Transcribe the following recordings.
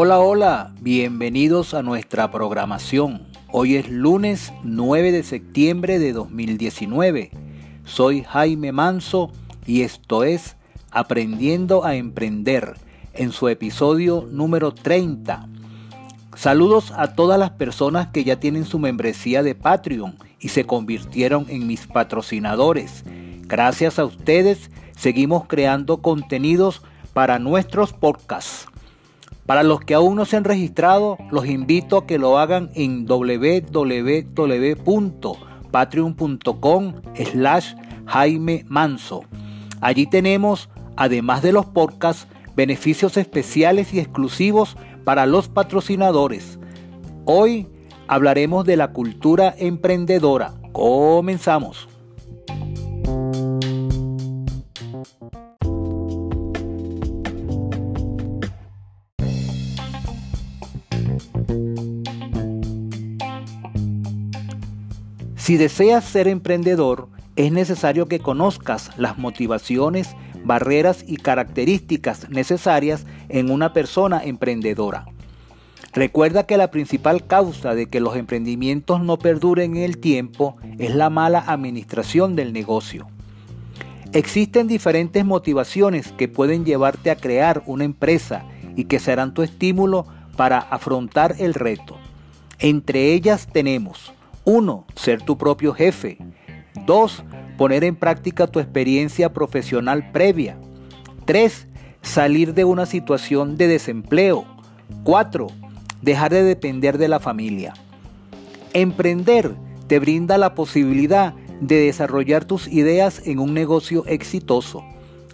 Hola, hola, bienvenidos a nuestra programación. Hoy es lunes 9 de septiembre de 2019. Soy Jaime Manso y esto es Aprendiendo a Emprender en su episodio número 30. Saludos a todas las personas que ya tienen su membresía de Patreon y se convirtieron en mis patrocinadores. Gracias a ustedes seguimos creando contenidos para nuestros podcasts. Para los que aún no se han registrado, los invito a que lo hagan en www.patreon.com slash Jaime Manso. Allí tenemos, además de los podcasts, beneficios especiales y exclusivos para los patrocinadores. Hoy hablaremos de la cultura emprendedora. Comenzamos. Si deseas ser emprendedor, es necesario que conozcas las motivaciones, barreras y características necesarias en una persona emprendedora. Recuerda que la principal causa de que los emprendimientos no perduren en el tiempo es la mala administración del negocio. Existen diferentes motivaciones que pueden llevarte a crear una empresa y que serán tu estímulo para afrontar el reto. Entre ellas tenemos 1. Ser tu propio jefe. 2. Poner en práctica tu experiencia profesional previa. 3. Salir de una situación de desempleo. 4. Dejar de depender de la familia. Emprender te brinda la posibilidad de desarrollar tus ideas en un negocio exitoso.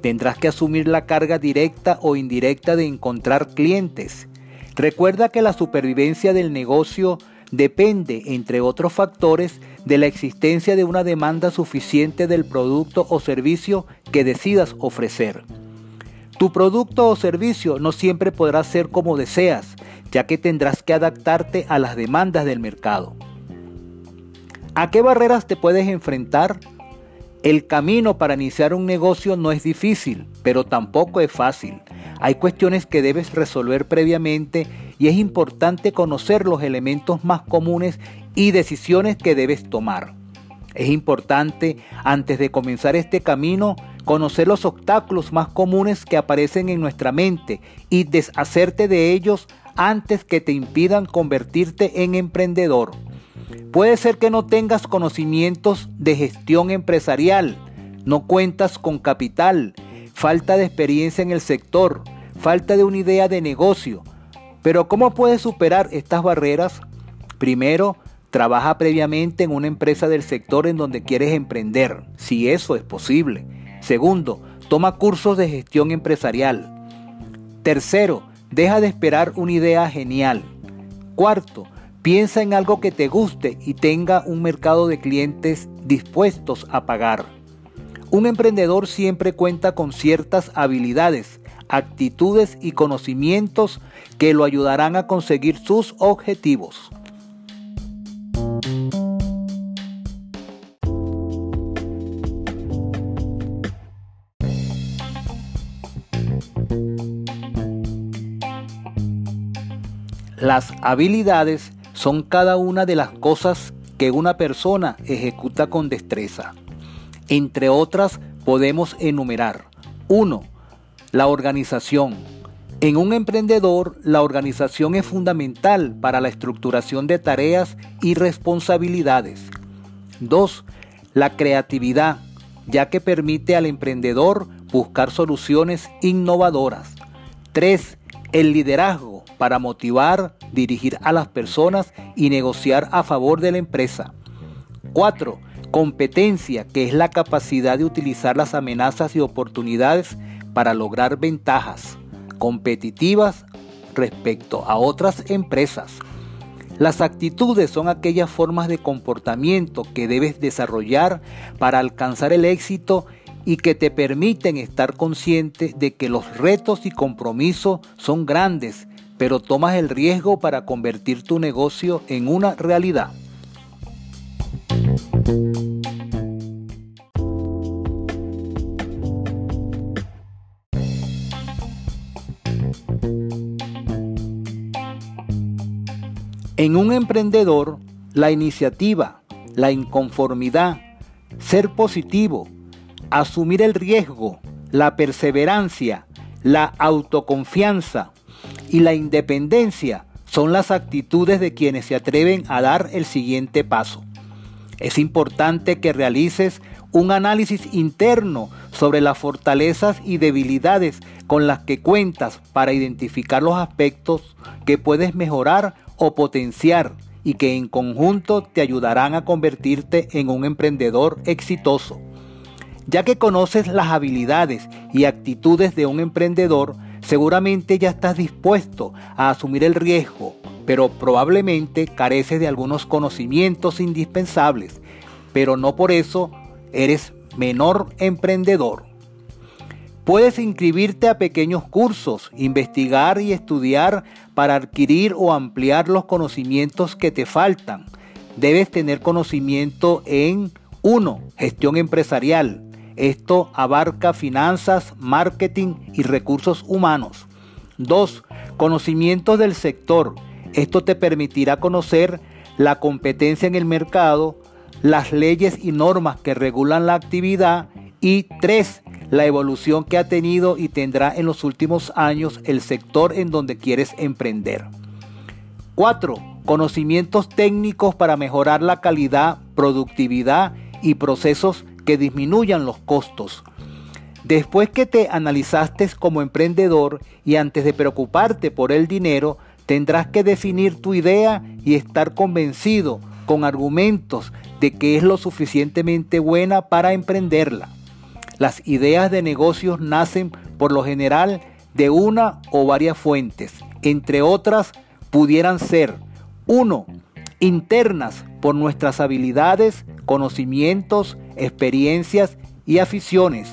Tendrás que asumir la carga directa o indirecta de encontrar clientes. Recuerda que la supervivencia del negocio depende, entre otros factores, de la existencia de una demanda suficiente del producto o servicio que decidas ofrecer. Tu producto o servicio no siempre podrá ser como deseas, ya que tendrás que adaptarte a las demandas del mercado. ¿A qué barreras te puedes enfrentar? El camino para iniciar un negocio no es difícil, pero tampoco es fácil. Hay cuestiones que debes resolver previamente y es importante conocer los elementos más comunes y decisiones que debes tomar. Es importante, antes de comenzar este camino, conocer los obstáculos más comunes que aparecen en nuestra mente y deshacerte de ellos antes que te impidan convertirte en emprendedor. Puede ser que no tengas conocimientos de gestión empresarial, no cuentas con capital, falta de experiencia en el sector, falta de una idea de negocio, pero ¿cómo puedes superar estas barreras? Primero, trabaja previamente en una empresa del sector en donde quieres emprender, si eso es posible. Segundo, toma cursos de gestión empresarial. Tercero, deja de esperar una idea genial. Cuarto, piensa en algo que te guste y tenga un mercado de clientes dispuestos a pagar. Un emprendedor siempre cuenta con ciertas habilidades actitudes y conocimientos que lo ayudarán a conseguir sus objetivos. Las habilidades son cada una de las cosas que una persona ejecuta con destreza. Entre otras podemos enumerar 1 la organización. En un emprendedor, la organización es fundamental para la estructuración de tareas y responsabilidades. 2. La creatividad, ya que permite al emprendedor buscar soluciones innovadoras. 3. El liderazgo, para motivar, dirigir a las personas y negociar a favor de la empresa. 4. Competencia, que es la capacidad de utilizar las amenazas y oportunidades para lograr ventajas competitivas respecto a otras empresas. Las actitudes son aquellas formas de comportamiento que debes desarrollar para alcanzar el éxito y que te permiten estar consciente de que los retos y compromisos son grandes, pero tomas el riesgo para convertir tu negocio en una realidad. En un emprendedor, la iniciativa, la inconformidad, ser positivo, asumir el riesgo, la perseverancia, la autoconfianza y la independencia son las actitudes de quienes se atreven a dar el siguiente paso. Es importante que realices un análisis interno sobre las fortalezas y debilidades con las que cuentas para identificar los aspectos que puedes mejorar o potenciar y que en conjunto te ayudarán a convertirte en un emprendedor exitoso. Ya que conoces las habilidades y actitudes de un emprendedor, seguramente ya estás dispuesto a asumir el riesgo, pero probablemente careces de algunos conocimientos indispensables, pero no por eso eres menor emprendedor. Puedes inscribirte a pequeños cursos, investigar y estudiar para adquirir o ampliar los conocimientos que te faltan. Debes tener conocimiento en 1. Gestión empresarial. Esto abarca finanzas, marketing y recursos humanos. 2. Conocimientos del sector. Esto te permitirá conocer la competencia en el mercado, las leyes y normas que regulan la actividad y 3 la evolución que ha tenido y tendrá en los últimos años el sector en donde quieres emprender. 4. Conocimientos técnicos para mejorar la calidad, productividad y procesos que disminuyan los costos. Después que te analizaste como emprendedor y antes de preocuparte por el dinero, tendrás que definir tu idea y estar convencido con argumentos de que es lo suficientemente buena para emprenderla. Las ideas de negocios nacen por lo general de una o varias fuentes. Entre otras, pudieran ser 1. Internas por nuestras habilidades, conocimientos, experiencias y aficiones.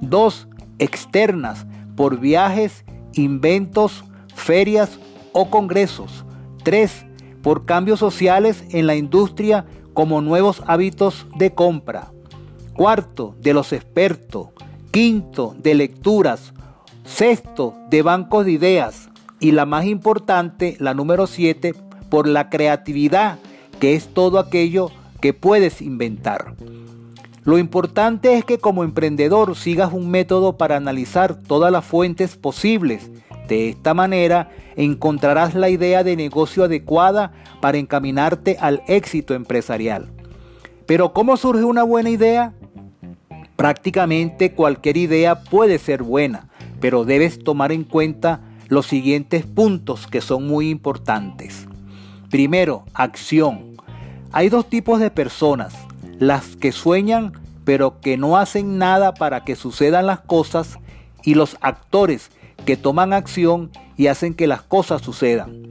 2. Externas por viajes, inventos, ferias o congresos. 3. Por cambios sociales en la industria como nuevos hábitos de compra. Cuarto, de los expertos. Quinto, de lecturas. Sexto, de bancos de ideas. Y la más importante, la número siete, por la creatividad, que es todo aquello que puedes inventar. Lo importante es que como emprendedor sigas un método para analizar todas las fuentes posibles. De esta manera encontrarás la idea de negocio adecuada para encaminarte al éxito empresarial. Pero ¿cómo surge una buena idea? Prácticamente cualquier idea puede ser buena, pero debes tomar en cuenta los siguientes puntos que son muy importantes. Primero, acción. Hay dos tipos de personas, las que sueñan pero que no hacen nada para que sucedan las cosas y los actores que toman acción y hacen que las cosas sucedan.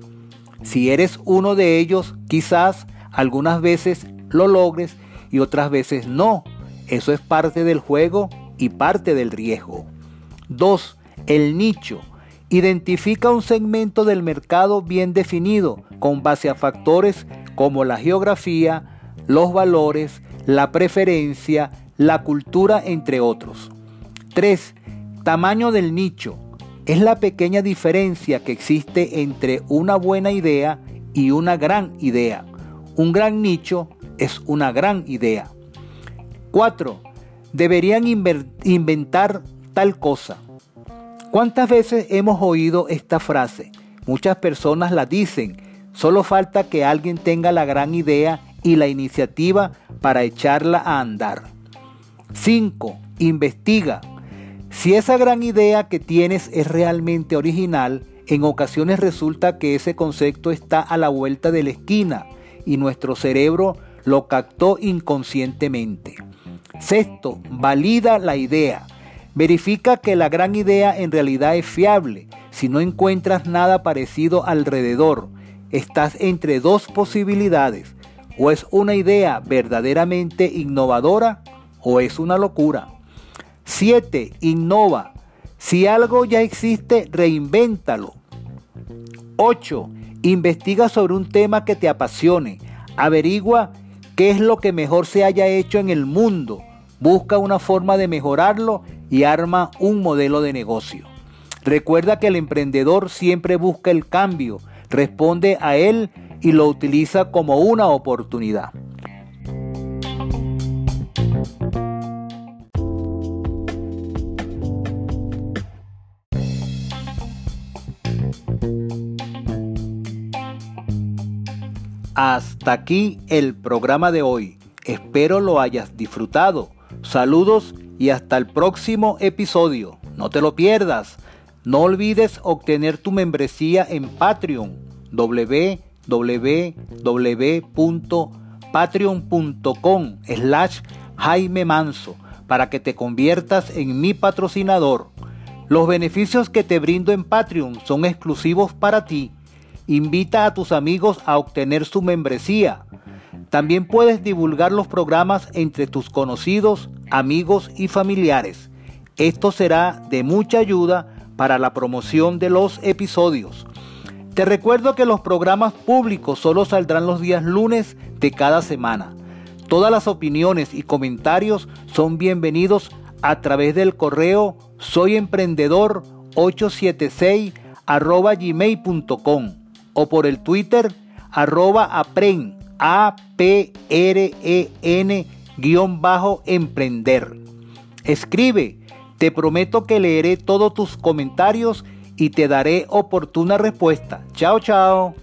Si eres uno de ellos, quizás algunas veces lo logres y otras veces no, eso es parte del juego y parte del riesgo. 2. El nicho. Identifica un segmento del mercado bien definido con base a factores como la geografía, los valores, la preferencia, la cultura, entre otros. 3. Tamaño del nicho. Es la pequeña diferencia que existe entre una buena idea y una gran idea. Un gran nicho es una gran idea. 4. Deberían inventar tal cosa. ¿Cuántas veces hemos oído esta frase? Muchas personas la dicen. Solo falta que alguien tenga la gran idea y la iniciativa para echarla a andar. 5. Investiga. Si esa gran idea que tienes es realmente original, en ocasiones resulta que ese concepto está a la vuelta de la esquina y nuestro cerebro lo captó inconscientemente. Sexto, valida la idea. Verifica que la gran idea en realidad es fiable. Si no encuentras nada parecido alrededor, estás entre dos posibilidades. O es una idea verdaderamente innovadora o es una locura. 7. Innova. Si algo ya existe, reinvéntalo. 8. Investiga sobre un tema que te apasione. Averigua qué es lo que mejor se haya hecho en el mundo busca una forma de mejorarlo y arma un modelo de negocio. Recuerda que el emprendedor siempre busca el cambio, responde a él y lo utiliza como una oportunidad. Hasta aquí el programa de hoy. Espero lo hayas disfrutado. Saludos y hasta el próximo episodio. No te lo pierdas. No olvides obtener tu membresía en Patreon www.patreon.com slash Jaime Manso para que te conviertas en mi patrocinador. Los beneficios que te brindo en Patreon son exclusivos para ti Invita a tus amigos a obtener su membresía. También puedes divulgar los programas entre tus conocidos, amigos y familiares. Esto será de mucha ayuda para la promoción de los episodios. Te recuerdo que los programas públicos solo saldrán los días lunes de cada semana. Todas las opiniones y comentarios son bienvenidos a través del correo soyemprendedor876 gmail.com o por el Twitter arroba apren, a p r e n guion bajo emprender. Escribe, te prometo que leeré todos tus comentarios y te daré oportuna respuesta. Chao, chao.